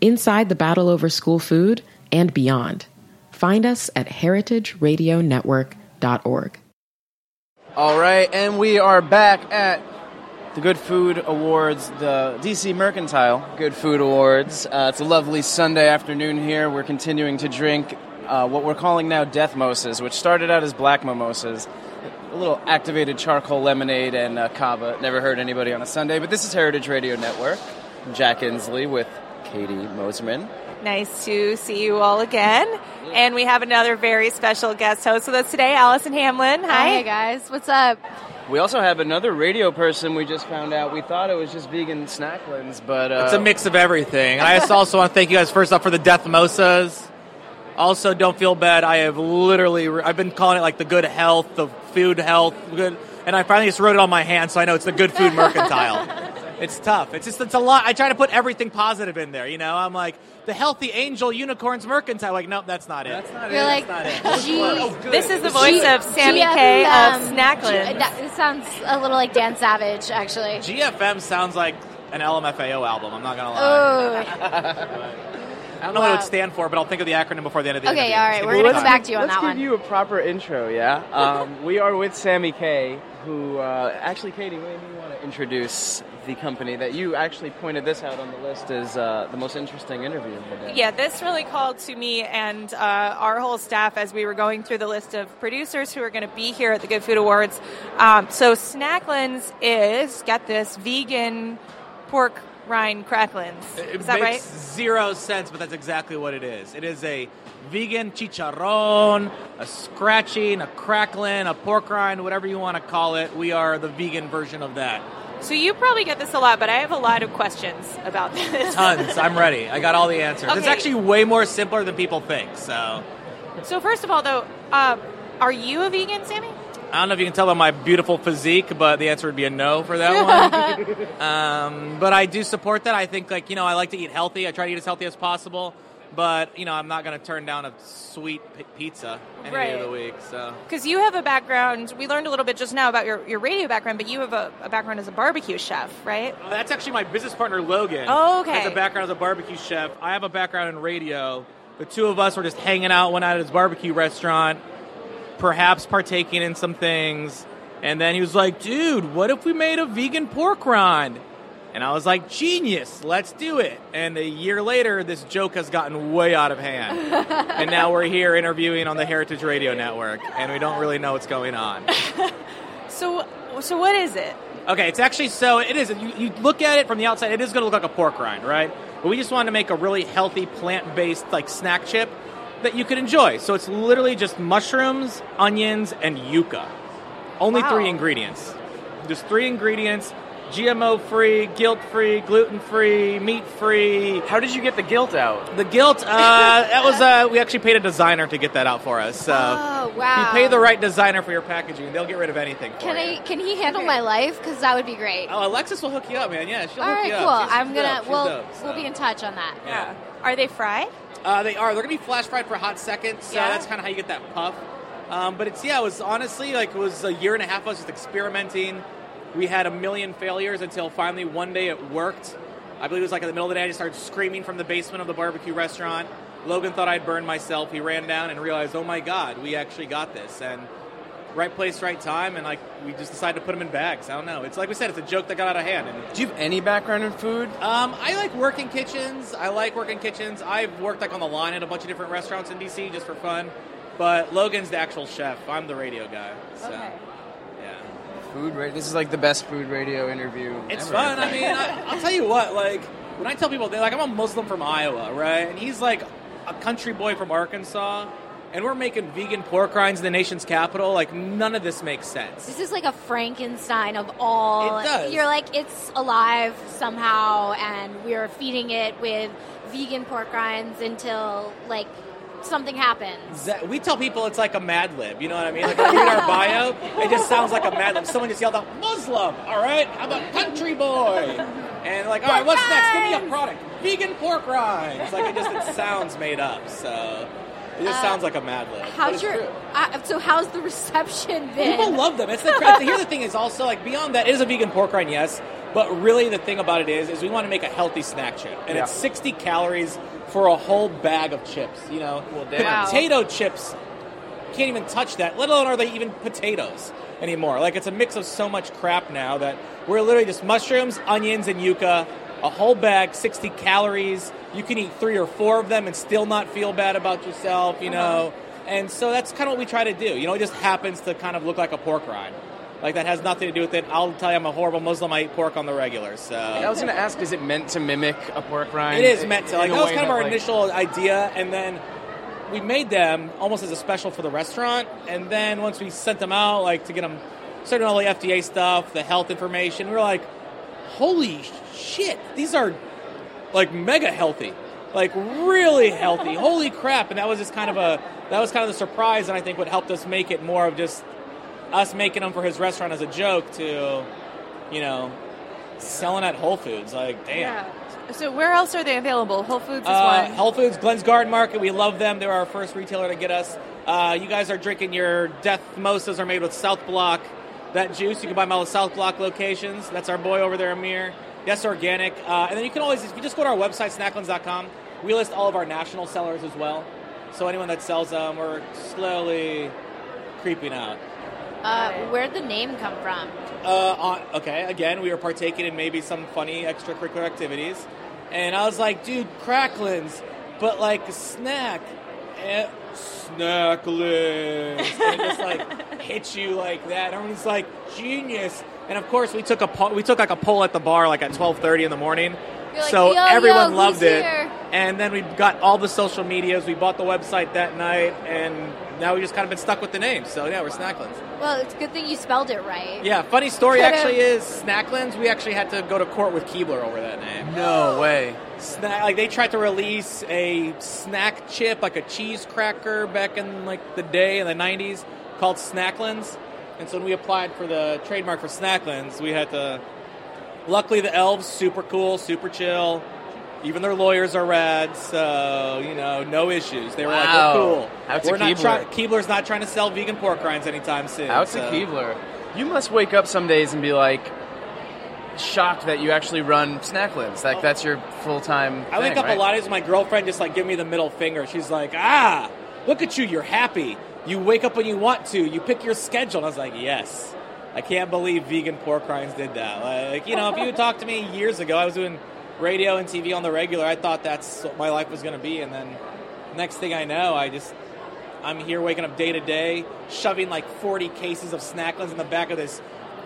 inside the battle over school food, and beyond. Find us at heritageradionetwork.org. All right, and we are back at the Good Food Awards, the DC Mercantile Good Food Awards. Uh, it's a lovely Sunday afternoon here. We're continuing to drink uh, what we're calling now Death moses, which started out as Black Mimosas. A little activated charcoal lemonade and uh, kava. Never heard anybody on a Sunday, but this is Heritage Radio Network. I'm Jack Inslee with Caity Moserman. Nice to see you all again. And we have another very special guest host with us today, Allison Hamlin. Hi. Hey guys, what's up? We also have another radio person we just found out. We thought it was just vegan snacklins, but uh, It's a mix of everything. I just also want to thank you guys first off for the Death Mimosas. Also, don't feel bad. I have literally, I've been calling it like the good health, the food health, good, and I finally just wrote it on my hand, so I know it's the good food mercantile. It's tough. It's just, it's a lot. I try to put everything positive in there. You know, I'm like the healthy angel unicorns mercantile. Like, nope, that's not it. That's not it. You're like, G- This is the voice of Samy GFM, K of um, Snacklins. G- that- it sounds a little like Dan Savage, actually. GFM sounds like an LMFAO album. I'm not gonna lie. I don't know what it would stand for, but I'll think of the acronym before the end of the Okay, interview. all right, we're gonna time. come back to you on that one. Let's that give you a proper intro, yeah? Um, we are with Samy K, who uh, actually, Caity, maybe you want to introduce the company that you actually pointed this out on the list as uh, the most interesting interview of the day. Yeah, this really called to me and uh, our whole staff as we were going through the list of producers who are going to be here at the Good Food Awards. Um, so Snacklins is, get this, vegan pork rind cracklins. It Is that right? makes zero sense, but that's exactly what it is. It is a vegan chicharron, a scratching, a crackling, a pork rind, whatever you want to call it. We are the vegan version of that. So you probably get this a lot, but I have a lot of questions about this. Tons. I'm ready. I got all the answers. It's actually way more simpler than people think. So So first of all, though, uh, are you a vegan, Samy? I don't know if you can tell by my beautiful physique, but the answer would be a no for that one. um, but I do support that. I think, like you know, I like to eat healthy. I try to eat as healthy as possible. But you know, I'm not going to turn down a sweet p- pizza any day of the week. So Because you have a background, we learned a little bit just now about your, your radio background, but you have a, a background as a barbecue chef, right? Uh, That's actually my business partner Logan. Oh, okay. Has a background as a barbecue chef. I have a background in radio. The two of us were just hanging out one night at his barbecue restaurant, perhaps partaking in some things. And then he was like, "Dude, what if we made a vegan pork rind?" And I was like, "Genius, let's do it." And a year later, this joke has gotten way out of hand. and now we're here interviewing on the Heritage Radio Network, and we don't really know what's going on. So, so what is it? Okay, it's actually so it is. You, you look at it from the outside, it is going to look like a pork rind, right? But we just wanted to make a really healthy plant-based like snack chip that you could enjoy. So it's literally just mushrooms, onions, and yuca. Only Wow. three ingredients. Just three ingredients. GMO free, guilt free, gluten free, meat free. How did you get the guilt out? The guilt, uh, that was, uh, we actually paid a designer to get that out for us. So Oh, wow. you pay the right designer for your packaging, they'll get rid of anything for Can you. I? Can he handle my life? Because that would be great. Oh, Alexis will hook you up, man. Yeah, she'll All hook right, you cool. up. She's- I'm gonna. dope. She's we'll dope, so. we'll be in touch on that. Yeah. Are they fried? Uh, they are. They're gonna be flash fried for a hot second, so Yeah. that's kind of how you get that puff. Um, but it's yeah, it was honestly like it was a year and a half of us just experimenting. We had a million failures until finally one day it worked. I believe it was like in the middle of the day. I just started screaming from the basement of the barbecue restaurant. Logan thought I'd burned myself. He ran down and realized, oh my god, we actually got this. And right place, right time, and like we just decided to put them in bags. I don't know. It's like we said, it's a joke that got out of hand. And Do you have any background in food? um, I like working kitchens. I like working kitchens. I've worked like on the line at a bunch of different restaurants in DC just for fun. But Logan's the actual chef. I'm the radio guy. So, Okay. Yeah. Food radio. This is like the best food radio interview. It's ever. fun. I mean, I, I'll tell you what. Like when I tell people, they're like, I'm a Muslim from Iowa, right? And he's like a country boy from Arkansas, and we're making vegan pork rinds in the nation's capital. Like none of this makes sense. This is like a Frankenstein of all. It does. You're like it's alive somehow, and we're feeding it with vegan pork rinds until like something happens. We tell people it's like a Mad Lib. You know what I mean? Like when you read our bio, it just sounds like a Mad Lib. Someone just yelled out Muslim. All right, I'm a country boy. And like, all right, what's next? Give me a product. Vegan pork rinds. Like it just it sounds made up. So it just Uh, sounds like a Mad Lib. How's your? Uh, so how's the reception been? People love them. It's the cra- here's the thing is also like beyond that, it is a vegan pork rind, yes. But really, the thing about it is, is we want to make a healthy snack chip, and it's 60 calories for a whole bag of chips. You know, Well. Wow. potato chips can't even touch that. Let alone are they even potatoes anymore? Like it's a mix of so much crap now that we're literally just mushrooms, onions, and yuca. A whole bag, 60 calories. You can eat three or four of them and still not feel bad about yourself, you uh-huh. know. And so that's kind of what we try to do. You know, it just happens to kind of look like a pork rind. Like that has nothing to do with it. I'll tell you, I'm a horrible Muslim. I eat pork on the regular. So I was going to ask, is it meant to mimic a pork rind? it is meant to. Like that was kind of our like- initial idea, and then we made them almost as a special for the restaurant. And then once we sent them out, like to get them certain all the FDA stuff, the health information, we were like, "Holy shit! These are like mega healthy, like really healthy. Holy crap!" And that was just kind of a that was kind of the surprise, and I think what helped us make it more of just us making them for his restaurant as a joke to, you know, selling at Whole Foods. Like, damn. Yeah. So where else are they available? Whole Foods is Uh, one. Whole Foods, Glens Garden Market, we love them. They're our first retailer to get us. Uh, you guys are drinking your Death Mimosas are made with South Block. That juice you can buy them all at South Block locations. That's our boy over there, Amir. Yes, organic. Uh, and then you can always, if you just go to our website, snacklins.com, we list all of our national sellers as well. So anyone that sells them, we're slowly creeping out. Uh, where'd the name come from? Uh, on, okay, again, we were partaking in maybe some funny extracurricular activities. And I was like, dude, cracklins, but like a snack. Eh, snacklins. and just like hits you like that. And Everyone's like, genius. And of course, we took a po- we took like a poll at the bar like at twelve thirty in the morning. Like, so "Yo, everyone yo, loved it. here?" And then we got all the social medias. We bought the website that night, and now we just kind of been stuck with the name. So yeah, we're Snacklins. Well, it's a good thing you spelled it right. Yeah, funny story Could've- actually is Snacklins. We actually had to go to court with Keebler over that name. No way. Snack, like they tried to release a snack chip, like a cheese cracker, back in like the day in the '90s, called Snacklins. And so when we applied for the trademark for Snacklins, we had to. Luckily, the elves super cool, super chill. Even their lawyers are rad, so you know, no issues. They were Wow. like, "We're cool. Out to we're not Keebler. trying. Keebler's not trying to sell vegan pork rinds anytime soon." Out to Keebler. You must wake up some days and be like shocked that you actually run Snacklins. Like that's your full time. I wake up a lot of days. My girlfriend just like give me the middle finger. She's like, "Ah, look at you. You're happy. You wake up when you want to. You pick your schedule." And I was like, "Yes." I can't believe vegan pork rinds did that. Like, you know, if you had talked to me years ago, I was doing radio and TV on the regular. I thought that's what my life was going to be, and then next thing I know, I just I'm here waking up day to day, shoving like 40 cases of Snacklins in the back of this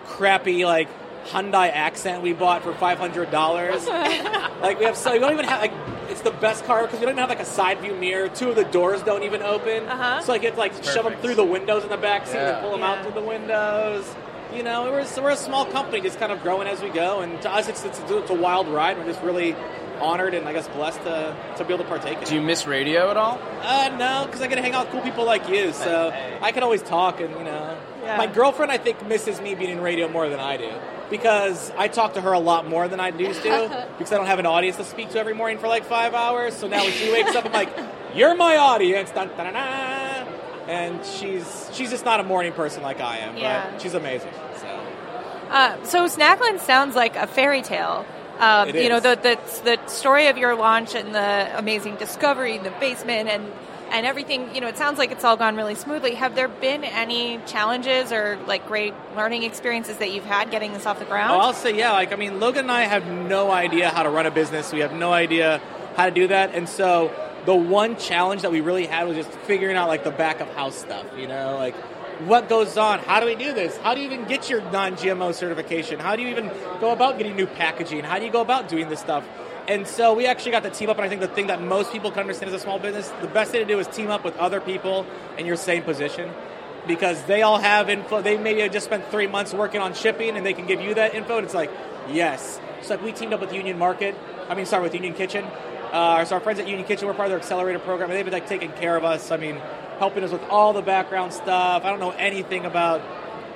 crappy like Hyundai accent we bought for $500. like we have so we don't even have like it's the best car because we don't even have like a side view mirror. Two of the doors don't even open, Uh-huh. so I get to like shove them through the windows in the back seat Yeah. and pull them Yeah. out through the windows. You know, we're, we're a small company, just kind of growing as we go, and to us, it's, it's, it's a wild ride. We're just really honored and I guess blessed to, to be able to partake in it. Do you miss radio at all? Uh, no, because I get to hang out with cool people like you, so I can always talk and you know. Yeah. My girlfriend, I think, misses me being in radio more than I do because I talk to her a lot more than I used to because I don't have an audience to speak to every morning for like five hours. So now when she wakes up, I'm like, "You're my audience." Dun, dun, dun, dun. And she's she's just not a morning person like I am. Yeah. But she's amazing. So Uh, so Snacklins sounds like a fairy tale. Um, It you know the, the the story of your launch and the amazing discovery, in the basement, and and everything. You know, it sounds like it's all gone really smoothly. Have there been any challenges or like great learning experiences that you've had getting this off the ground? Oh, I'll say yeah. Like I mean, Logan and I have no idea how to run a business. We have no idea how to do that, and so the one challenge that we really had was just figuring out like the back of house stuff. You know, like what goes on. How do we do this? How do you even get your non-GMO certification? How do you even go about getting new packaging? How do you go about doing this stuff? And so we actually got to team up, and I think the thing that most people can understand as a small business, the best thing to do is team up with other people in your same position because they all have info. They maybe have just spent three months working on shipping, and they can give you that info. And it's like, yes. It's like we teamed up with Union Market. I mean, sorry, with Union Kitchen. Uh, so our friends at Union Kitchen were part of their accelerator program, and they've been like taking care of us. I mean, helping us with all the background stuff. I don't know anything about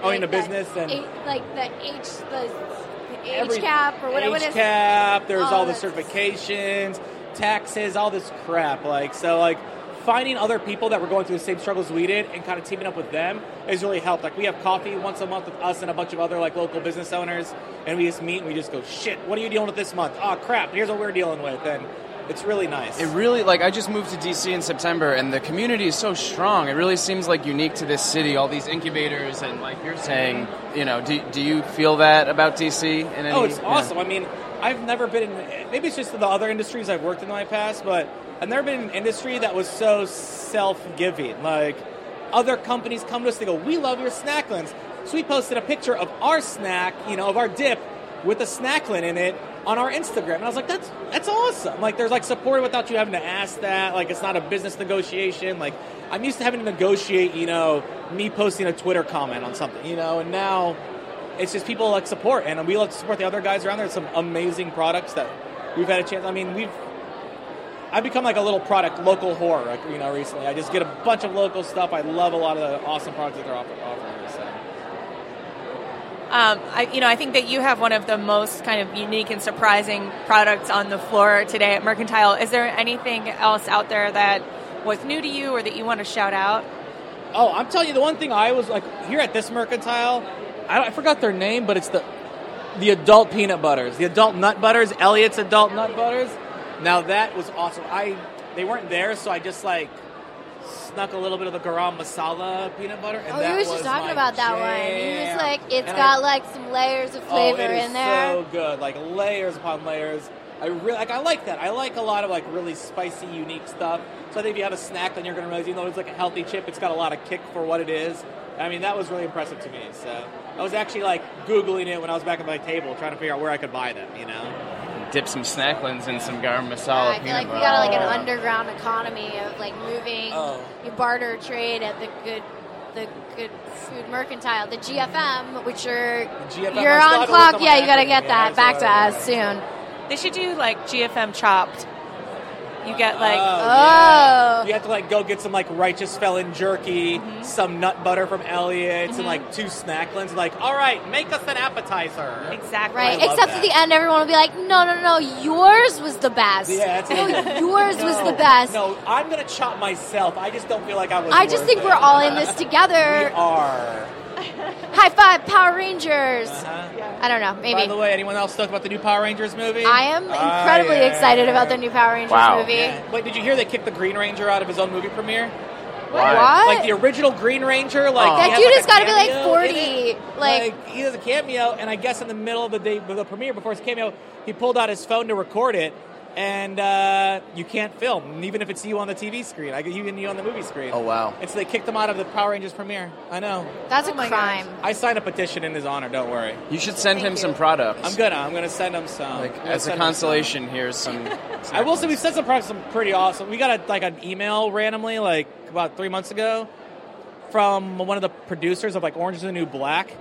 owning a business and H- like the H the H cap or whatever it is. HCAP, there's Oh, all the certifications, taxes, all this crap. Like so, like finding other people that were going through the same struggles we did and kind of teaming up with them has really helped. Like we have coffee once a month with us and a bunch of other like local business owners, and we just meet and we just go, shit, what are you dealing with this month? Oh crap, here's what we're dealing with, and it's really nice. It really like I just moved to DC in September, and the community is so strong. It really seems like unique to this city. All these incubators, and like you're saying, you know, do, do you feel that about DC? In any, Oh, it's awesome. I mean, I've never been in. Maybe it's just the other industries I've worked in my past, but I've never been in an industry that was so self-giving. Like other companies come to us, they go, "We love your snacklins." So we posted a picture of our snack, you know, of our dip with a snacklin in it on our Instagram, and I was like, "That's that's awesome!" Like, there's like support without you having to ask that. Like, it's not a business negotiation. Like, I'm used to having to negotiate, you know, me posting a Twitter comment on something, you know, and now it's just people like support, and we love to support the other guys around there. Some amazing products that we've had a chance. I mean, we've I've become like a little product local whore, like, you know, recently. I just get a bunch of local stuff. I love a lot of the awesome products that they're offering. So. Um, I, you know, I think that you have one of the most kind of unique and surprising products on the floor today at Mercantile. Is there anything else out there that was new to you or that you want to shout out? Oh, I'm telling you, the one thing I was like here at this mercantile, I, I forgot their name, but it's the the adult peanut butters, the adult nut butters, Elliot's adult nut butters. Now that was awesome. I they weren't there, so I just like snuck a little bit of the garam masala peanut butter. And Oh, that he was just talking about that one. He was like, it's And got I- like some layers of Oh, flavor is in there. So good, like layers upon layers. I really like. I like that. I like a lot of like really spicy, unique stuff. So I think if you have a snack, then you're going to realize, even though it's like a healthy chip, it's got a lot of kick for what it is. I mean, that was really impressive to me. So I was actually like googling it when I was back at my table, trying to figure out where I could buy them. You know. Dip some snacklins in some garam Yeah, masala I feel peanut like we got like an underground economy of like moving Oh. you barter trade at the good the good food mercantile, the GFM, which you're GFM, you're I on clock. Yeah, you got to acronym. get Yeah, that back to us soon. They should do like GFM chopped. You get like Oh, Oh. yeah. You have to like go get some like righteous felon jerky, Mm-hmm. some nut butter from Elliot's, and like two snacklins. Like, all right, make us an appetizer. exactly Right. love Except that. at the end, everyone will be like, no, no, no, yours was the best. Yeah, that's no, it. yours was the best. No, I'm gonna chop myself. I just don't feel like I was. I just worth think it. we're all in this together. We together. are. High five, Power Rangers. Uh-huh. I don't know, maybe. By the way, anyone else stoked about the new Power Rangers movie? I am incredibly I am. excited about the new Power Rangers Wow. movie. Yeah. Wait, did you hear they kicked the Green Ranger out of his own movie premiere? Why? What? Like the original Green Ranger, like Aw. That dude like, has gotta be, like, 40, in it. like- he has a cameo, and I guess in the middle of the day of the premiere, before his cameo, he pulled out his phone to record it, and uh, you can't film, even if it's you on the TV screen. I even you on the movie screen. Oh, wow. And so they kicked him out of the Power Rangers premiere. I know. That's Oh a my crime. I signed a petition in his honor. Don't worry. You should send Thank him you. some products. I'm gonna. I'm gonna send him some. Like I'm as a send him some. consolation, here's some. I will say we've sent some products some pretty awesome. We got a, like an email randomly like about three months ago from one of the producers of like Orange is the New Black,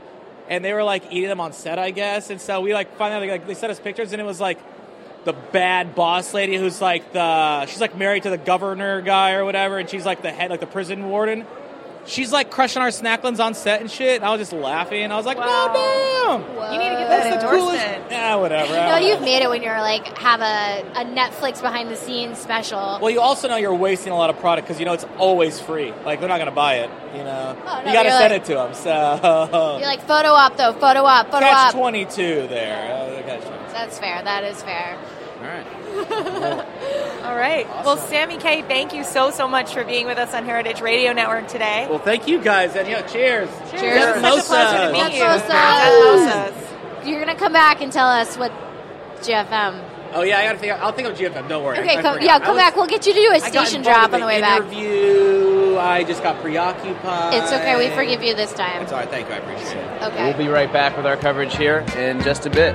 and they were like eating them on set, I guess. And so we like finally like they sent us pictures, and it was like the bad boss lady who's like the she's like married to the governor guy or whatever, and she's like the head like the prison warden. she's like crushing our snacklins on set and shit. And I was just laughing. And I was like, Wow. oh damn. You need to get That's that the coolest. endorsement. Yeah, whatever. no, You know, don't you've made it when you're like have a, a Netflix behind the scenes special. Well, you also know you're wasting a lot of product because you know it's always free. Like they're not going to buy it. You know, Oh, no, you got to send like- it to them. So You're like photo op though, photo op, photo catch op. twenty two there. Uh, catch 22. That's fair. That is fair. All right. All right. Well, Samy K, thank you so so much for being with us on Heritage Radio Network today. Well, thank you guys, and yeah, cheers. Cheers. Such a pleasure to meet you. Mosas. You're gonna come back and tell us what GFM. Oh yeah, I got to think. I'll think of GFM. Don't worry. Okay, come, yeah, come was- back. We'll get you to do a station drop on the way back. Interview. I just got preoccupied. It's okay. We forgive you this time. It's all right. Thank you. I appreciate it. Okay. We'll be right back with our coverage here in just a bit.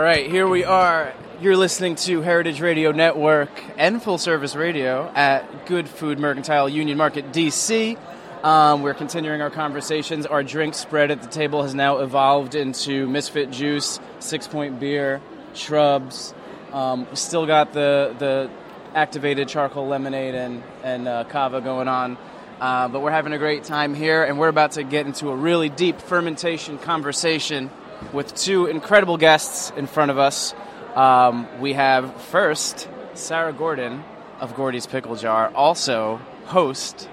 All right, here we are. You're listening to Heritage Radio Network and Full Service Radio at Good Food Mercantile Union Market, DC. Um, we're continuing our conversations. Our drink spread at the table has now evolved into Misfit Juice, Six Point Beer, Shrubs. Um, still got the the activated charcoal lemonade and and uh, kava going on. Uh, but we're having a great time here, and we're about to get into a really deep fermentation conversation with two incredible guests in front of us. Um, we have first Sarah Gordon of Gordy's Pickle Jar, also host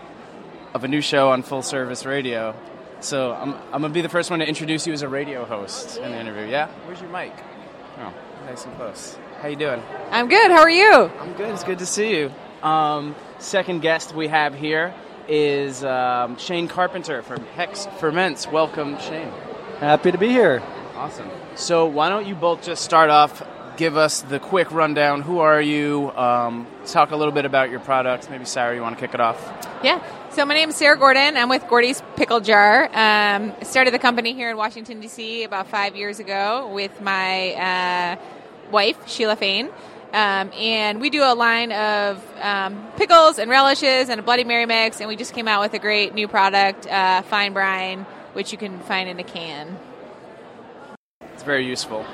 of a new show on Full Service Radio. So I'm, I'm gonna be the first one to introduce you as a radio host in the interview. Yeah, where's your mic? Oh, nice and close. How you doing? I'm good. How are you? I'm good. It's good to see you. Um, second guest we have here is um, Shane Carpenter from Hex Ferments. Welcome, Shane. Happy to be here. Awesome. So why don't you both just start off? Give us the quick rundown. Who are you? Um, talk a little bit about your products. Maybe Sarah, you want to kick it off? Yeah. So my name is Sarah Gordon. I'm with Gordy's Pickle Jar. Um, started the company here in Washington D.C. about five years ago with my uh, wife Sheila Fain, um, and we do a line of um, pickles and relishes and a Bloody Mary mix. And we just came out with a great new product, uh, Fine Brine, which you can find in a can. It's very useful.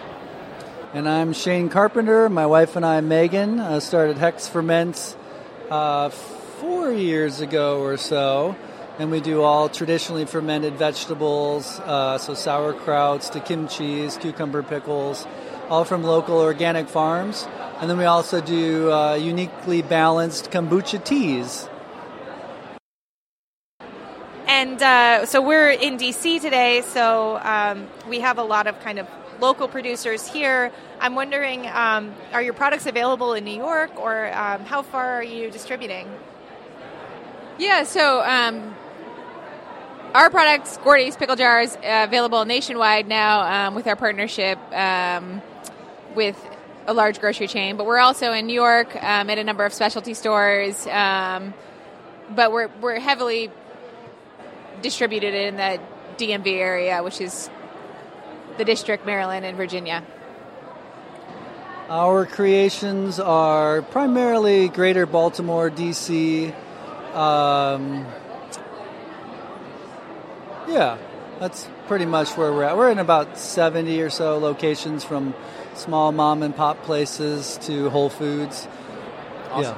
And I'm Shane Carpenter. My wife and I, Megan, uh, started Hex Ferments uh, four years ago or so. And we do all traditionally fermented vegetables, uh, so sauerkrauts to kimchi's, cucumber pickles, all from local organic farms. And then we also do uh, uniquely balanced kombucha teas. And uh, so we're in DC today, so um, we have a lot of kind of local producers here. I'm wondering, um, are your products available in New York, or um, how far are you distributing? Yeah, so um, our products, Gordy's Pickle Jars, uh, available nationwide now um, with our partnership um, with a large grocery chain. But we're also in New York um, at a number of specialty stores. But we're we're heavily distributed in the DMV area, which is the District, Maryland, and Virginia. Our creations are primarily Greater Baltimore, DC. Um, yeah, that's pretty much where we're at. We're in about 70 or so locations from small mom and pop places to Whole Foods. Awesome.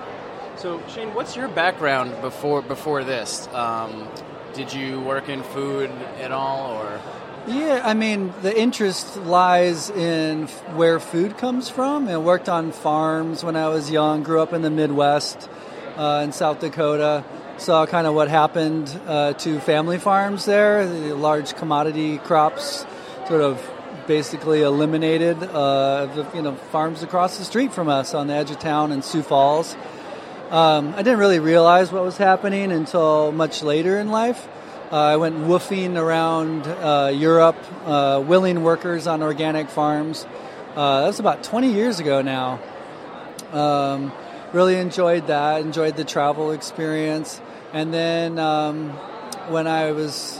So Shane, what's your background before before this? Um, did you work in food at all, or Yeah, I mean, the interest lies in where food comes from. I worked on farms when I was young, grew up in the Midwest uh, in South Dakota, saw kind of what happened uh, to family farms there. The large commodity crops sort of basically eliminated uh, the you know farms across the street from us on the edge of town in Sioux Falls. Um, I didn't really realize what was happening until much later in life. Uh, I went WWOOFing around uh, Europe, uh, willing workers on organic farms, that was about 20 years ago now. Um, really enjoyed that. Enjoyed the travel experience. And then um, when I was,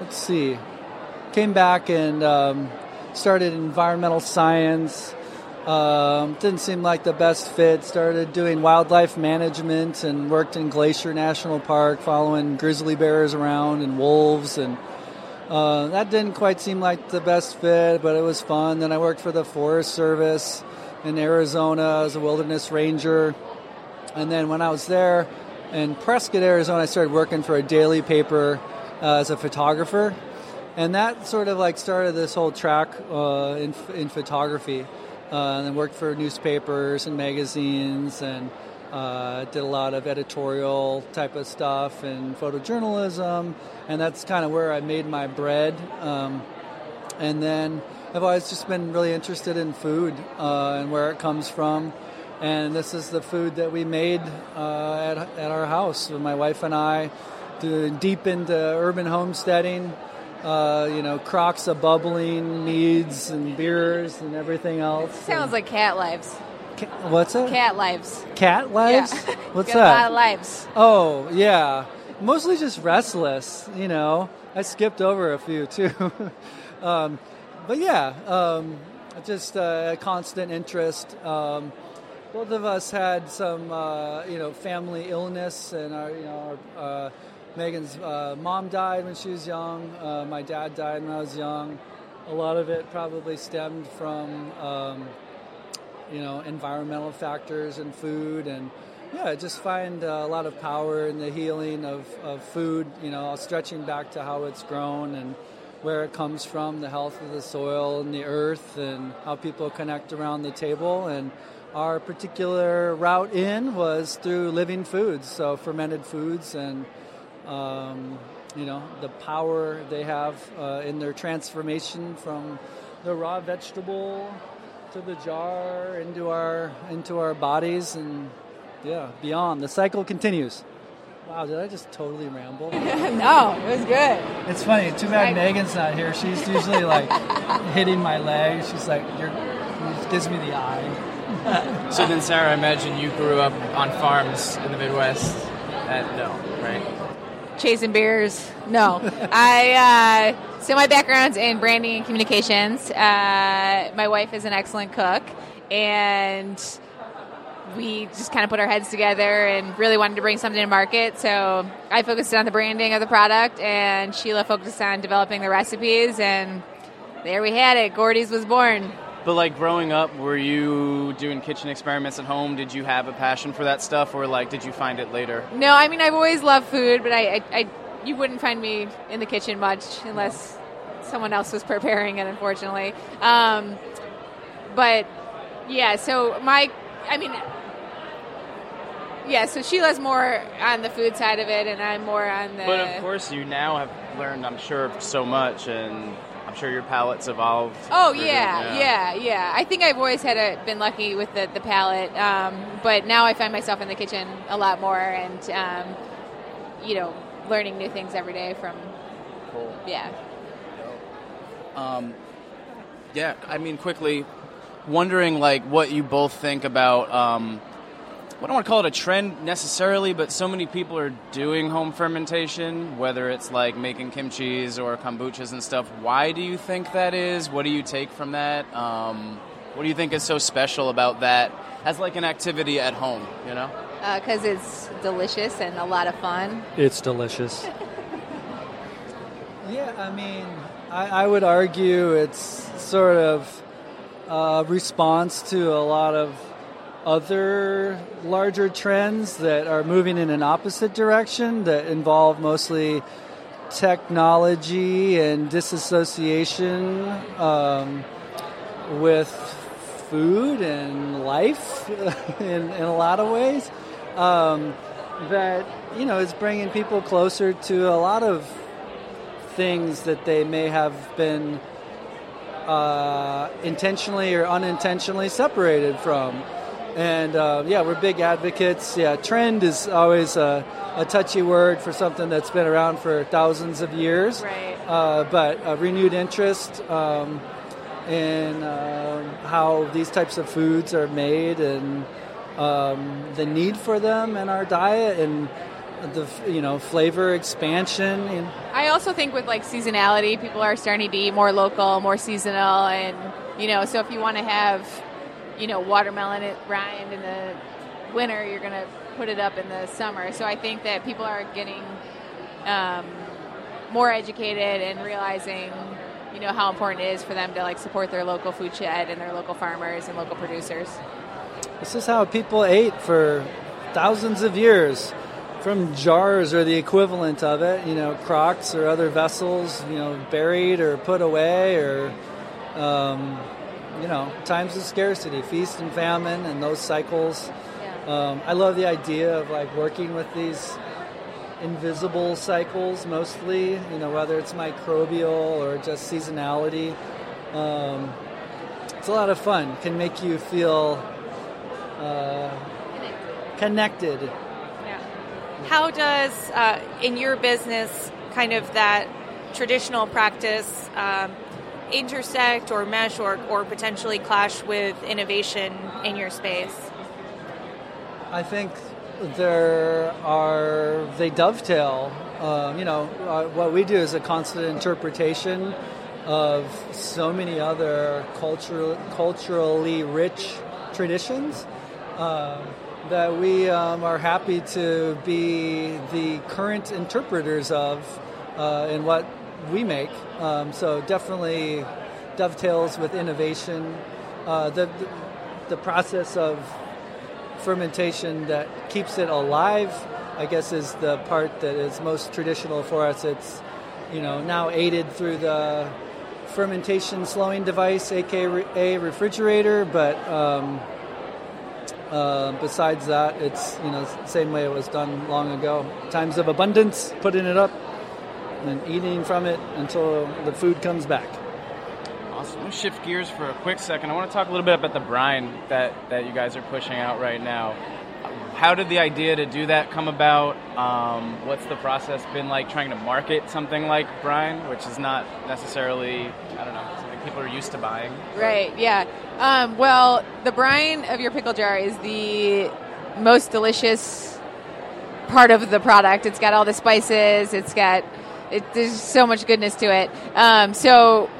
let's see, came back and um, started environmental science. Um, didn't seem like the best fit. Started doing wildlife management and worked in Glacier National Park, following grizzly bears around and wolves, and uh, that didn't quite seem like the best fit, but it was fun. Then I worked for the Forest Service in Arizona as a wilderness ranger, and then when I was there in Prescott, Arizona, I started working for a daily paper uh, as a photographer, and that sort of like started this whole track uh, in in photography uh, and then worked for newspapers and magazines and uh, did a lot of editorial type of stuff and photojournalism, and that's kind of where I made my bread. Um, and then I've always just been really interested in food uh, and where it comes from. And this is the food that we made uh, at, at our house. My wife and I, deep into urban homesteading, uh, you know, crocks of bubbling meads and beers and everything else. Sounds like cat lives. Ca- what's it? Cat lives. Cat lives? Yeah. What's that? A lot of lives. Oh, yeah. Mostly just restless, you know. I skipped over a few too. um, but yeah, um, just uh, a constant interest. Um, both of us had some, uh, you know, family illness, and our, you know, our, uh, Megan's uh, mom died when she was young. Uh, my dad died when I was young. A lot of it probably stemmed from, um, you know, environmental factors and food, and yeah, I just find uh, a lot of power in the healing of, of food. You know, stretching back to how it's grown and where it comes from, the health of the soil and the earth, and how people connect around the table. And our particular route in was through living foods, so fermented foods and um, you know the power they have uh, in their transformation from the raw vegetable to the jar into our into our bodies and yeah beyond the cycle continues wow did i just totally ramble no, it was good. it's funny too bad I- megan's not here she's usually like hitting my leg she's like you're she gives me the eye So then, Sarah, I imagine you grew up on farms in the Midwest. Uh, no, right? Chasing beers. No. I uh, so my background's in branding and communications. Uh, my wife is an excellent cook, and we just kind of put our heads together and really wanted to bring something to market. So I focused on the branding of the product, and Sheila focused on developing the recipes, and there we had it. Gordy's was born. But like growing up, were you doing kitchen experiments at home? Did you have a passion for that stuff, or like did you find it later? No, I mean I've always loved food, but I, I, I you wouldn't find me in the kitchen much unless someone else was preparing it. Unfortunately, um, but yeah. So my, I mean, yeah. So Sheila's more on the food side of it, and I'm more on the. But of course, you now have learned, I'm sure, so much, and I'm sure your palate's evolved. Oh through- yeah, yeah, yeah. I think I've always had a, been lucky with the the palate, um, but now I find myself in the kitchen a lot more, and um, you know, learning new things every day from. Cool. Yeah. Um, yeah, I mean, quickly, wondering like what you both think about. Um, I don't want to call it a trend necessarily, but so many people are doing home fermentation, whether it's like making kimchi's or kombuchas and stuff. Why do you think that is? What do you take from that? Um, what do you think is so special about that as like an activity at home? You know? because Uh, it's delicious and a lot of fun. It's delicious. yeah, I mean, I, I would argue it's sort of a response to a lot of other larger trends that are moving in an opposite direction that involve mostly technology and disassociation um, with food and life in, in a lot of ways um, that you know is bringing people closer to a lot of things that they may have been uh, intentionally or unintentionally separated from. And uh, yeah, we're big advocates. Yeah, trend is always a, a touchy word for something that's been around for thousands of years. Right. Uh, but a renewed interest um, in um, how these types of foods are made and um, the need for them in our diet and the you know flavor expansion. And I also think with like seasonality, people are starting to eat more local, more seasonal, and you know, so if you want to have you know watermelon rind in the winter, you're gonna put it up in the summer. So I think that people are getting um, more educated and realizing you know how important it is for them to like support their local food shed and their local farmers and local producers. This is how people ate for thousands of years from jars or the equivalent of it, you know, crocks or other vessels, you know, buried or put away or, um, you know, times of scarcity, feast and famine, and those cycles. Um, I love the idea of like working with these invisible cycles mostly, you know, whether it's microbial or just seasonality. Um, it's a lot of fun. Can make you feel uh, connected. Yeah. How does, uh, in your business, kind of that traditional practice um, intersect or mesh or, or potentially clash with innovation in your space? I think there are they dovetail. Um, you know, uh, what we do is a constant interpretation of so many other cultural, culturally rich traditions uh, that we um, are happy to be the current interpreters of uh, in what we make. Um, so definitely dovetails with innovation. Uh, the, the, process of fermentation that keeps it alive, I guess, is the part that is most traditional for us. It's you know now aided through the fermentation slowing device, aka refrigerator, but um, uh, besides that, it's you know same way it was done long ago. Times of abundance, putting it up and eating from it until the food comes back. Awesome. Let's shift gears for a quick second. I want to talk a little bit about the brine that, that you guys are pushing out right now. How did the idea to do that come about? Um, what's the process been like trying to market something like brine, which is not necessarily, I don't know, something people are used to buying? Right, yeah. Um, well, the brine of your pickle jar is the most delicious part of the product. It's got all the spices, it's got, it, there's so much goodness to it. Um, so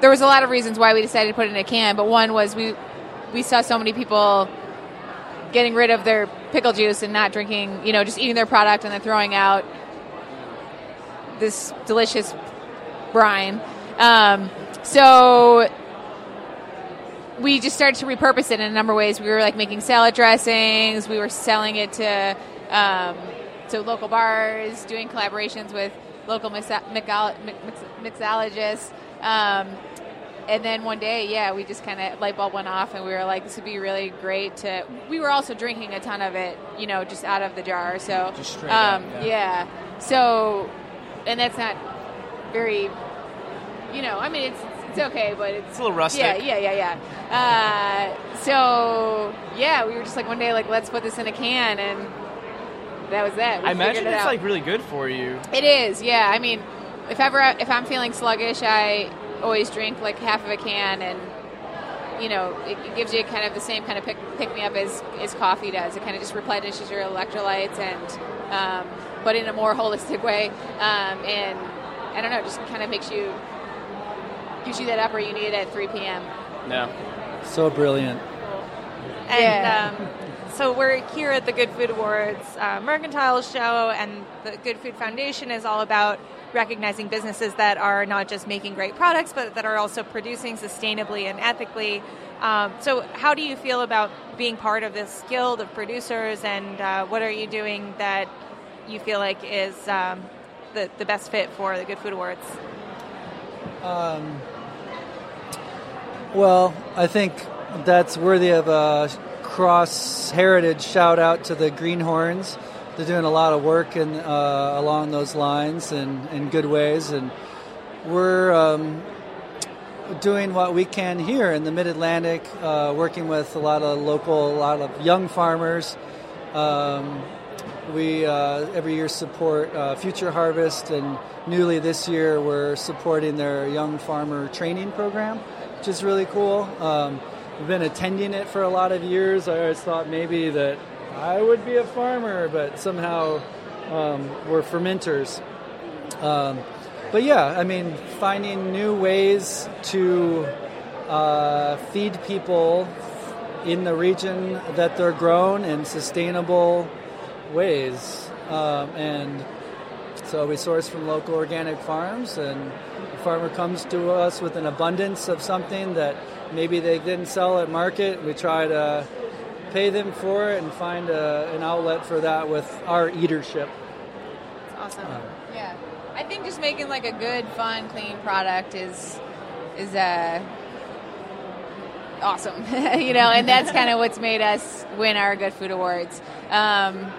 there was a lot of reasons why we decided to put it in a can, but one was we we saw so many people getting rid of their pickle juice and not drinking, you know, just eating their product and then throwing out this delicious brine. Um, so we just started to repurpose it in a number of ways. We were like making salad dressings. We were selling it to um, to local bars, doing collaborations with local mixologists. Um, and then one day, yeah, we just kind of light bulb went off, and we were like, this would be really great to. We were also drinking a ton of it, you know, just out of the jar. So, just straight um, up, yeah. yeah. So, and that's not very, you know, I mean, it's it's okay, but it's, It's a little rustic. yeah, yeah, yeah, yeah. Uh, so yeah, we were just like one day, like let's put this in a can, and that was that. We I imagine figured it it's out. like really good for you. It is, yeah. I mean, if ever if I'm feeling sluggish, I always drink like half of a can, and you know, it, it gives you kind of the same kind of pick, pick me up as as coffee does. It kind of just replenishes your electrolytes, and um, but in a more holistic way. Um, and I don't know, it just kind of makes you gives you that upper you need at 3 p.m. Yeah, So brilliant. And Yeah. um, so we're here at the Good Food Awards uh, Mercantile Show, and the Good Food Foundation is all about recognizing businesses that are not just making great products, but that are also producing sustainably and ethically. Um, so, how do you feel about being part of this guild of producers, and uh, what are you doing that you feel like is um, the, the best fit for the Good Food Awards? Um, well, I think that's worthy of a cross heritage shout out to the Greenhorns. They're doing a lot of work in, uh, along those lines and in good ways, and we're um, doing what we can here in the Mid Atlantic, uh, working with a lot of local, a lot of young farmers. Um, we uh, every year support uh, Future Harvest, and newly this year we're supporting their young farmer training program, which is really cool. Um, been attending it for a lot of years. I always thought maybe that I would be a farmer, but somehow um, we're fermenters. Um, but yeah, I mean, finding new ways to uh, feed people in the region that they're grown in sustainable ways. Um, and so we source from local organic farms, and the farmer comes to us with an abundance of something that maybe they didn't sell at market. We try to pay them for it and find a, an outlet for that with our eatership. It's Awesome. yeah, I think just making like a good, fun, clean product is is uh, awesome. you know, and that's kind of what's made us win our Good Food Awards. Um,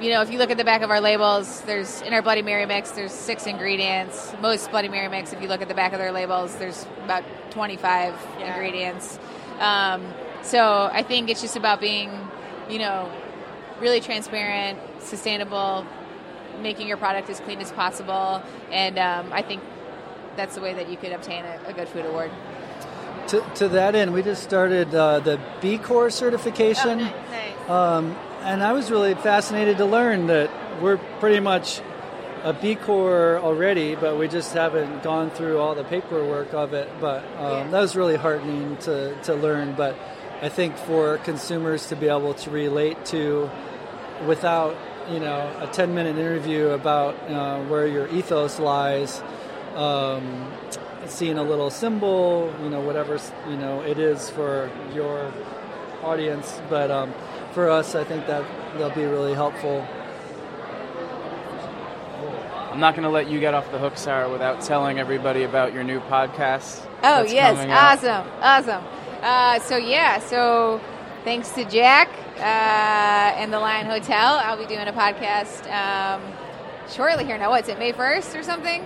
you know, if you look at the back of our labels, there's in our Bloody Mary mix, there's six ingredients. Most Bloody Mary mix, if you look at the back of their labels, there's about 25 Yeah. ingredients. Um, so I think it's just about being, you know, really transparent, sustainable, making your product as clean as possible, and um, I think that's the way that you could obtain a, a good food award. To, to that end, we just started uh, the B Corps certification. Oh, nice. Um, and I was really fascinated to learn that we're pretty much a B Corps already, but we just haven't gone through all the paperwork of it. But um, that was really heartening to, to learn. But I think for consumers to be able to relate to without you know a 10 minute interview about uh, where your ethos lies um, seeing a little symbol you know whatever you know it is for your audience but um, for us i think that they'll be really helpful I'm not going to let you get off the hook, Sarah, without telling everybody about your new podcast. Oh that's yes, coming out. awesome, awesome. Uh, so yeah, so thanks to Jack uh, and the Lion Hotel, I'll be doing a podcast um, shortly here. Now, what's it? May first or something?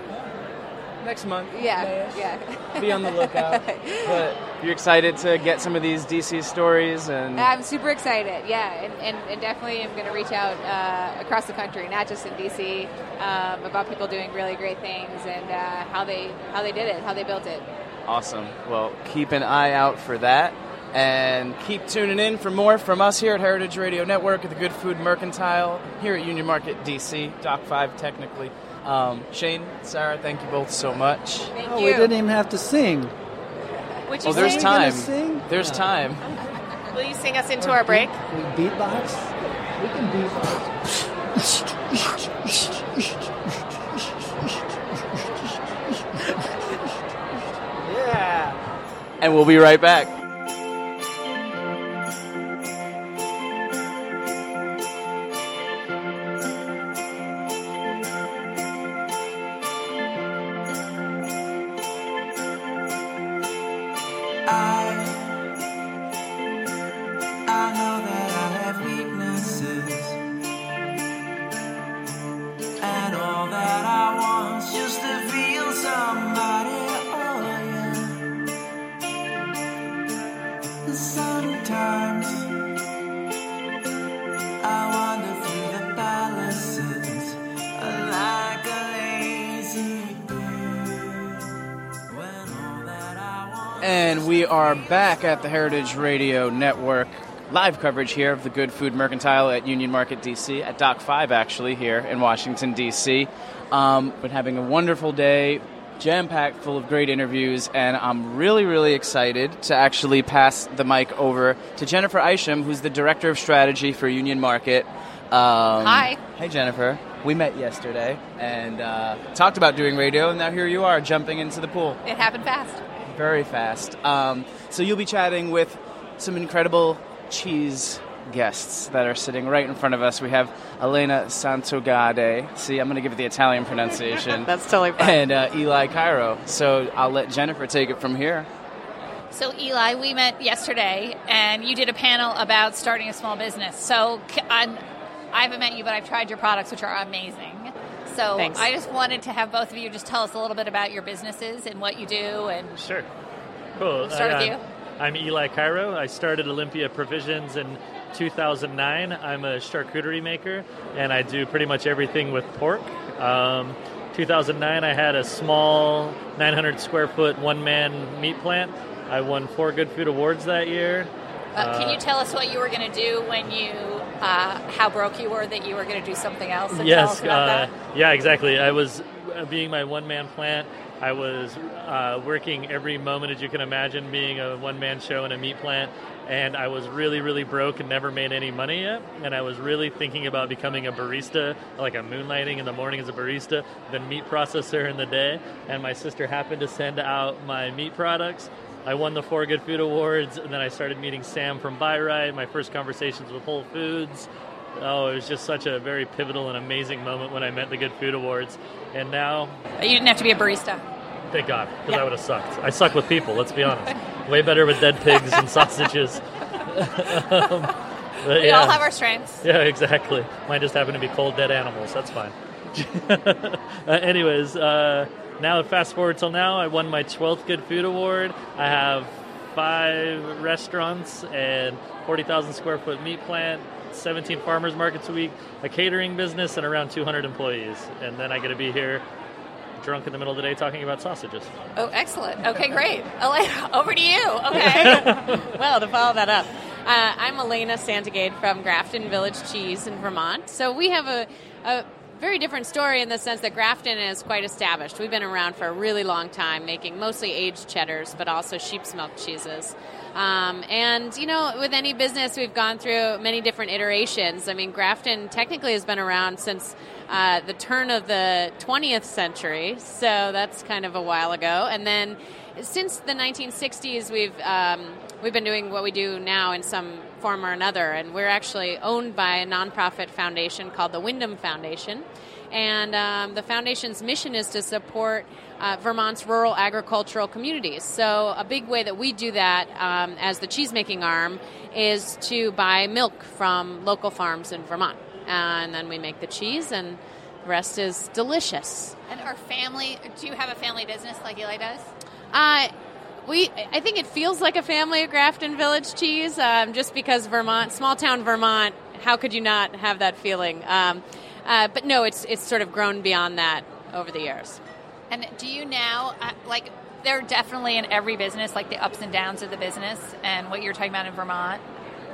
Next month. Yeah, yeah. Be on the lookout. but you're excited to get some of these DC stories and I'm super excited. Yeah, and, and, and definitely I'm going to reach out uh, across the country, not just in DC, um, about people doing really great things and uh, how they how they did it, how they built it. Awesome. Well, keep an eye out for that. And keep tuning in for more from us here at Heritage Radio Network at the Good Food Mercantile here at Union Market, DC, Dock 5 technically. Um, Shane, Sarah, thank you both so much. Thank oh you. we didn't even have to sing Would you Oh, there's sing? gonna time. sing? There's No. time. Will you sing us into our break? we beatbox we can beatbox yeah And we'll be right back. And we are back at the Heritage Radio Network. Live coverage here of the Good Food Mercantile at Union Market, D.C., at Dock 5, actually, here in Washington, D.C. Um, been having a wonderful day, jam packed full of great interviews, and I'm really, really excited to actually pass the mic over to Jennifer Isham, who's the Director of Strategy for Union Market. Um, Hi. Hey, Jennifer. We met yesterday and uh, talked about doing radio, and now here you are jumping into the pool It happened fast. Very fast. Um, so you'll be chatting with some incredible cheese guests that are sitting right in front of us. We have Elena Santogade. See, I'm going to give it the Italian pronunciation. That's totally fine. And uh, Eli Cairo. So I'll let Jennifer take it from here. So, Eli, we met yesterday, and you did a panel about starting a small business. So, c- I'm, I haven't met you, but I've tried your products, which are amazing. So, Thanks. I just wanted to have both of you just tell us a little bit about your businesses and what you do. And Sure. Cool. start Uh, with you. I'm Eli Cairo. I started Olympia Provisions in 2009. I'm a charcuterie maker, and I do pretty much everything with pork. Um, 2009, I had a small 900 square foot one man meat plant. I won four Good Food Awards that year. Uh, can you tell us what you were going to do when you, uh, how broke you were that you were going to do something else? And tell yes, uh, yeah, exactly. I was uh, being my one man plant. I was uh, working every moment as you can imagine, being a one man show in a meat plant, and I was really, really broke and never made any money yet. And I was really thinking about becoming a barista, like a moonlighting in the morning as a barista, then meat processor in the day. And my sister happened to send out my meat products. I won the four Good Food Awards, and then I started meeting Sam from Bi-Rite. My first conversations with Whole Foods. Oh, it was just such a very pivotal and amazing moment when I met the Good Food Awards. And now, You didn't have to be a barista. thank God, because I would have sucked. I suck with people, let's be honest. Way better with dead pigs and sausages. Um, but We yeah. all have our strengths. Yeah, exactly. Mine just happen to be cold, dead animals. That's fine. uh, anyways, uh, now fast forward till now, I won my 12th Good Food Award. I have five restaurants and 40,000 square foot meat plant, 17 farmers markets a week, a catering business, and around 200 employees. And then I get to be here drunk in the middle of the day talking about sausages. Oh, excellent. Okay, great. Elena, over to you. Okay. well, to follow that up, uh, I'm Elena Santogade from Grafton Village Cheese in Vermont. So we have a, a very different story in the sense that Grafton is quite established. We've been around for a really long time, making mostly aged cheddars, but also sheep's milk cheeses. Um, and, you know, with any business, we've gone through many different iterations. I mean, Grafton technically has been around since uh, the turn of the 20th century, so that's kind of a while ago. And then since the 1960s, we've um, we've been doing what we do now in some form or another, and we're actually owned by a nonprofit foundation called the Windham Foundation. And um, the foundation's mission is to support uh, Vermont's rural agricultural communities. So, a big way that we do that um, as the cheesemaking arm is to buy milk from local farms in Vermont. and then we make the cheese, and the rest is delicious. And our family, do you have a family business like Eli does? Uh, we, I think it feels like a family of Grafton Village cheese, um, just because Vermont, small town Vermont. How could you not have that feeling? Um, uh, but no, it's it's sort of grown beyond that over the years. And do you now, uh, like, there are definitely in every business, like the ups and downs of the business and what you're talking about in Vermont.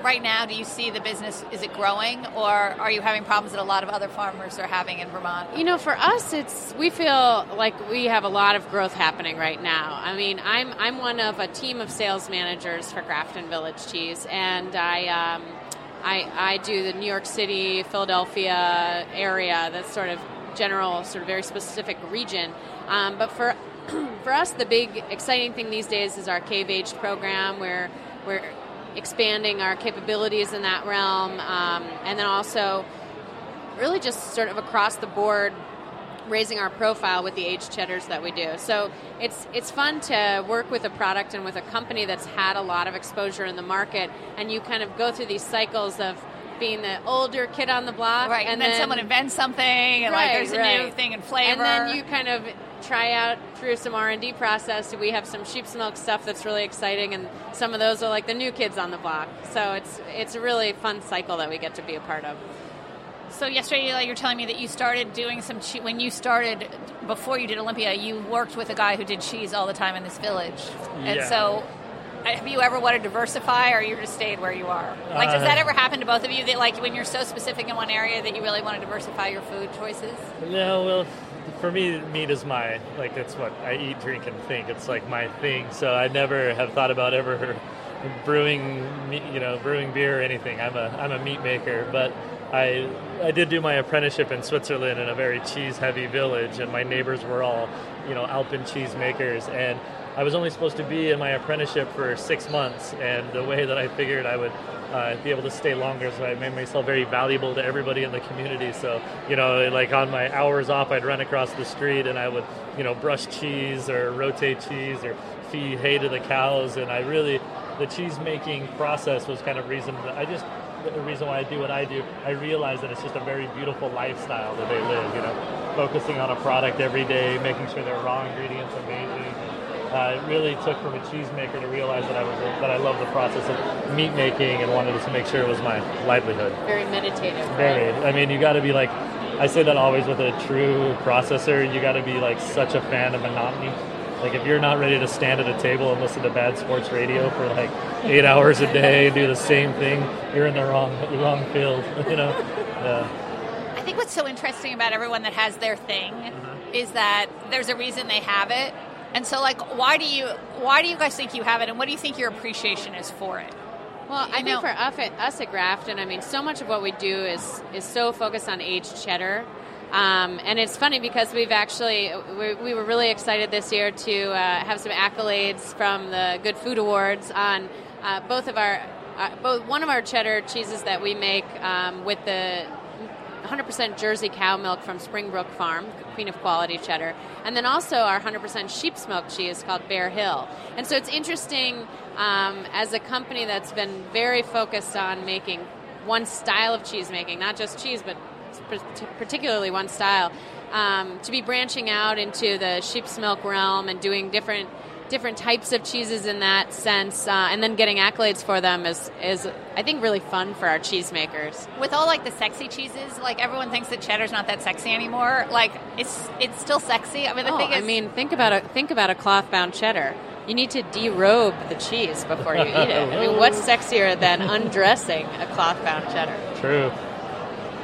Right now, do you see the business, is it growing or are you having problems that a lot of other farmers are having in Vermont? You know, for us, it's we feel like we have a lot of growth happening right now. I mean, I'm I'm one of a team of sales managers for Grafton Village Cheese, and I. Um, I, I do the New York City, Philadelphia area, that's sort of general, sort of very specific region. Um, but for for us, the big exciting thing these days is our cave aged program, where we're expanding our capabilities in that realm, um, and then also really just sort of across the board raising our profile with the aged cheddars that we do. So it's it's fun to work with a product and with a company that's had a lot of exposure in the market, and you kind of go through these cycles of being the older kid on the block, Right, and then someone invents something, and, like, there's a new thing in flavor. and then you kind of try out through some R and D process. We have some sheep's milk stuff that's really exciting, and some of those are like the new kids on the block. So it's it's a really fun cycle that we get to be a part of. So yesterday, Eli, you're telling me that you started doing some che- when you started before you did Olympia. You worked with a guy who did cheese all the time in this village, and so. uh, Have you ever wanted to diversify, or you just stayed where you are? Like, does Uh, that ever happen to both of you? That, like, when you're so specific in one area, that you really want to diversify your food choices? No, well, for me, meat is my like it's what I eat, drink, and think. It's like my thing. So I never have thought about ever brewing, you know, brewing beer or anything. I'm a I'm a meat maker, but I I did do my apprenticeship in Switzerland in a very cheese heavy village, and my neighbors were all you know Alpen cheese makers, and I was only supposed to be in my apprenticeship for six months, and the way that I figured I would uh, be able to stay longer, so I made myself very valuable to everybody in the community. So, you know, like on my hours off, I'd run across the street and I would, you know, brush cheese or rotate cheese or feed hay to the cows, and I really, the cheese making process was kind of reason that I just the reason why I do what I do, I realize that it's just a very beautiful lifestyle that they live. You know, focusing on a product every day, making sure their raw ingredients are amazing. Uh, it really took from a cheesemaker to realize that I was that I love the process of meat making and wanted to make sure it was my livelihood. Very meditative. right? Very. I mean, you got to be like, I say that always with a true processor. You got to be like such a fan of monotony. Like if you're not ready to stand at a table and listen to bad sports radio for like eight hours a day and do the same thing, you're in the wrong the wrong field. You know. Yeah. I think what's so interesting about everyone that has their thing Mm-hmm. is that there's a reason they have it. And so like why do you why do you guys think you have it and what do you think your appreciation is for it? Well, I You think for us at, us at Grafton, I mean, so much of what we do is is so focused on aged cheddar. Um, and it's funny because we've actually we, we were really excited this year to uh, have some accolades from the Good Food Awards on uh, both of our uh, both one of our cheddar cheeses that we make um, with the 100% Jersey cow milk from Springbrook Farm, Queen of Quality cheddar, and then also our 100% sheep's milk cheese called Bear Hill. And so it's interesting um, as a company that's been very focused on making one style of cheese making, not just cheese, but particularly one style, um, to be branching out into the sheep's milk realm and doing different different types of cheeses in that sense, uh, and then getting accolades for them is is I think really fun for our cheesemakers. With all like the sexy cheeses, like everyone thinks that cheddar's not that sexy anymore. Like it's it's still sexy. I mean the oh, thing is I mean, think about a think about a cloth bound cheddar. You need to derobe the cheese before you eat it. I mean, what's sexier than undressing a cloth bound cheddar? True.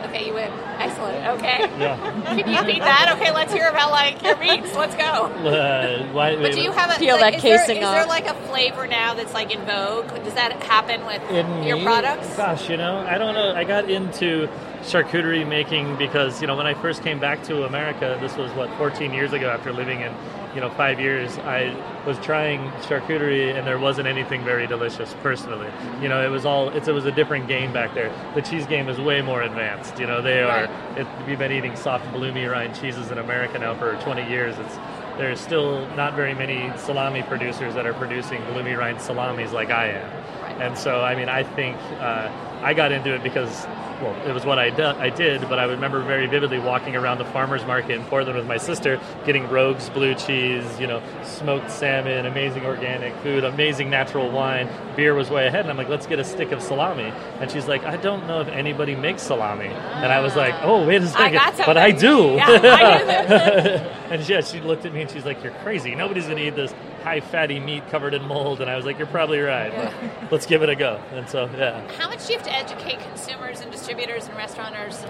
Okay, you win. Excellent. Okay. Yeah. Can you beat that? Okay, let's hear about like your meats. Let's go. Uh, why, But do you have a Peel like, that is casing is there off. like a flavor now that's like in vogue? Does that happen with in your me? products? Gosh, you know, I don't know. I got into charcuterie making because you know when I first came back to America, this was what 14 years ago. After living in you know five years, I was trying charcuterie and there wasn't anything very delicious personally. You know, it was all it's, it was a different game back there. The cheese game is way more advanced. You know, they are. It, we've been eating soft bloomy rind cheeses in America now for 20 years. It's there's still not very many salami producers that are producing bloomy rind salamis like I am. And so, I mean, I think uh, I got into it because, well, it was what I, do- I did, but I remember very vividly walking around the farmer's market in Portland with my sister, getting Rogue's blue cheese, you know, smoked salmon, amazing organic food, amazing natural wine. Beer was way ahead. And I'm like, let's get a stick of salami. And she's like, I don't know if anybody makes salami. And I was like, oh, wait a second. got but I do. Yeah, I and yeah, she looked at me and she's like, "You're crazy. Nobody's gonna eat this high fatty meat covered in mold." And I was like, "You're probably right. But let's give it a go." And so yeah, How much do you have to educate consumers and distributors and restaurateurs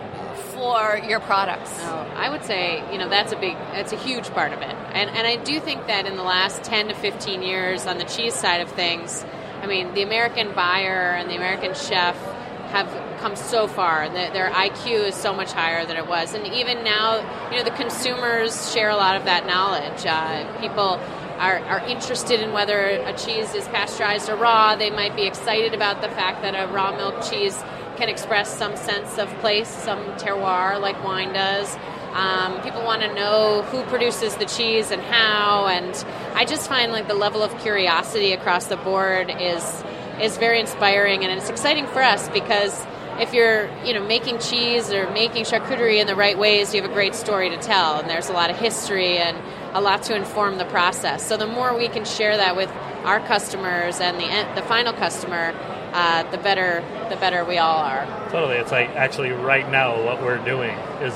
for your products? Oh, I would say, you know, that's a big, that's a huge part of it. And, and I do think that in the last 10 to 15 years on the cheese side of things, I mean, the American buyer and the American chef have come so far. The, their IQ is so much higher than it was. And even now, you know, the consumers share a lot of that knowledge. Uh, people are, are interested in whether a cheese is pasteurized or raw. They might be excited about the fact that a raw milk cheese can express some sense of place, some terroir like wine does. Um, people want to know who produces the cheese and how, and I just find like the level of curiosity across the board is is very inspiring, and it's exciting for us because if you're you know making cheese or making charcuterie in the right ways, you have a great story to tell, and there's a lot of history and a lot to inform the process. So the more we can share that with our customers and the the final customer, uh, the better the better we all are. totally. It's like actually right now what we're doing is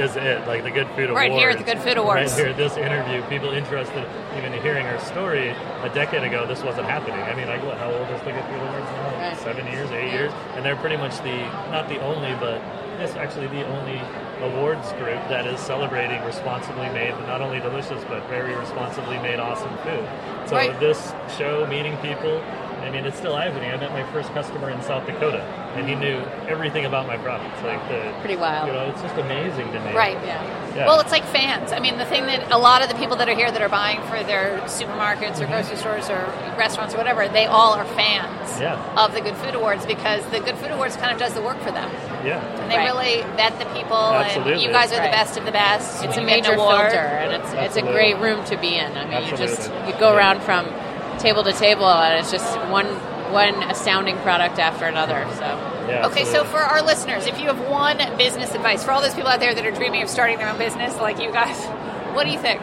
is it like the Good Food Awards. Right here at the Good Food Awards. Right here, this interview, people interested even in hearing our story. A decade ago, this wasn't happening. I mean, like what? How old is the Good Food Awards now? Right. Seven years, eight years, and they're pretty much the not the only, but it's actually the only awards group that is celebrating responsibly made, not only delicious but very responsibly made awesome food. So Right. this show, meeting people, I mean, it's still eye-opening. I met my first customer in South Dakota, and he knew everything about my products. Like the Pretty wild. you know, it's just amazing to me. Right. Yeah. Yeah. Well, it's like fans. I mean, the thing that a lot of the people that are here that are buying for their supermarkets or mm-hmm. grocery stores or restaurants or whatever, they all are fans Yeah. of the Good Food Awards because the Good Food Awards kind of does the work for them. Yeah. And they Right. really vet the people, and Absolutely. you guys are Right. the best of the best. It's a when you major an award. filter, and it's it's a great room to be in. I mean, you just you go around from table to table, and it's just one one astounding product after another. So Yeah, Okay, so for our listeners, if you have one business advice for all those people out there that are dreaming of starting their own business, like you guys, what do you think?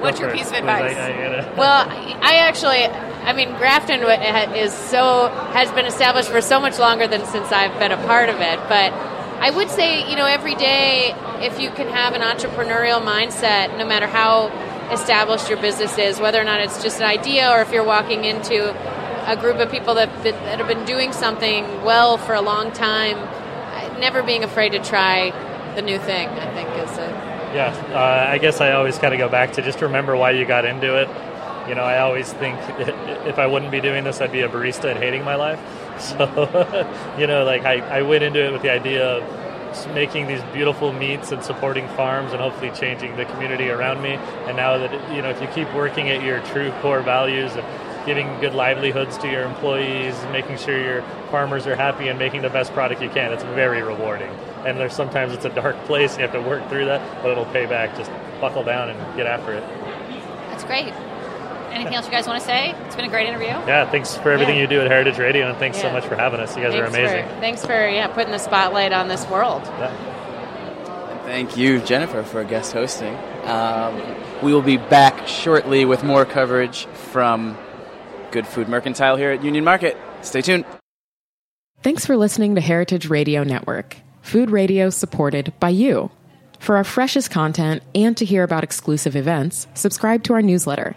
What's your first, piece of please. I- advice? I gotta- Well, I actually, I mean, Grafton is so has been established for so much longer than since I've been a part of it. But I would say, you know, every day, if you can have an entrepreneurial mindset, no matter how established your business is, whether or not it's just an idea or if you're walking into a group of people that that have been doing something well for a long time, never being afraid to try the new thing. I think is a Yeah, uh, I guess I always kind of go back to just remember why you got into it. You know, I always think if I wouldn't be doing this, I'd be a barista and hating my life. So, you know, like I, I went into it with the idea of making these beautiful meats and supporting farms and hopefully changing the community around me. And now that, you know, if you keep working at your true core values of giving good livelihoods to your employees, making sure your farmers are happy and making the best product you can, it's very rewarding. And there's sometimes it's a dark place you have to work through that, but it'll pay back. Just buckle down and get after it. That's great. Anything else you guys want to say? It's been a great interview. Yeah, thanks for everything Yeah. you do at Heritage Radio, and thanks so much for having us. You guys thanks are amazing. For, thanks for yeah putting the spotlight on this world. Yeah. Thank you, Jennifer, for guest hosting. Um, we will be back shortly with more coverage from Good Food Mercantile here at Union Market. Stay tuned. Thanks for listening to Heritage Radio Network, food radio supported by you. For our freshest content and to hear about exclusive events, subscribe to our newsletter.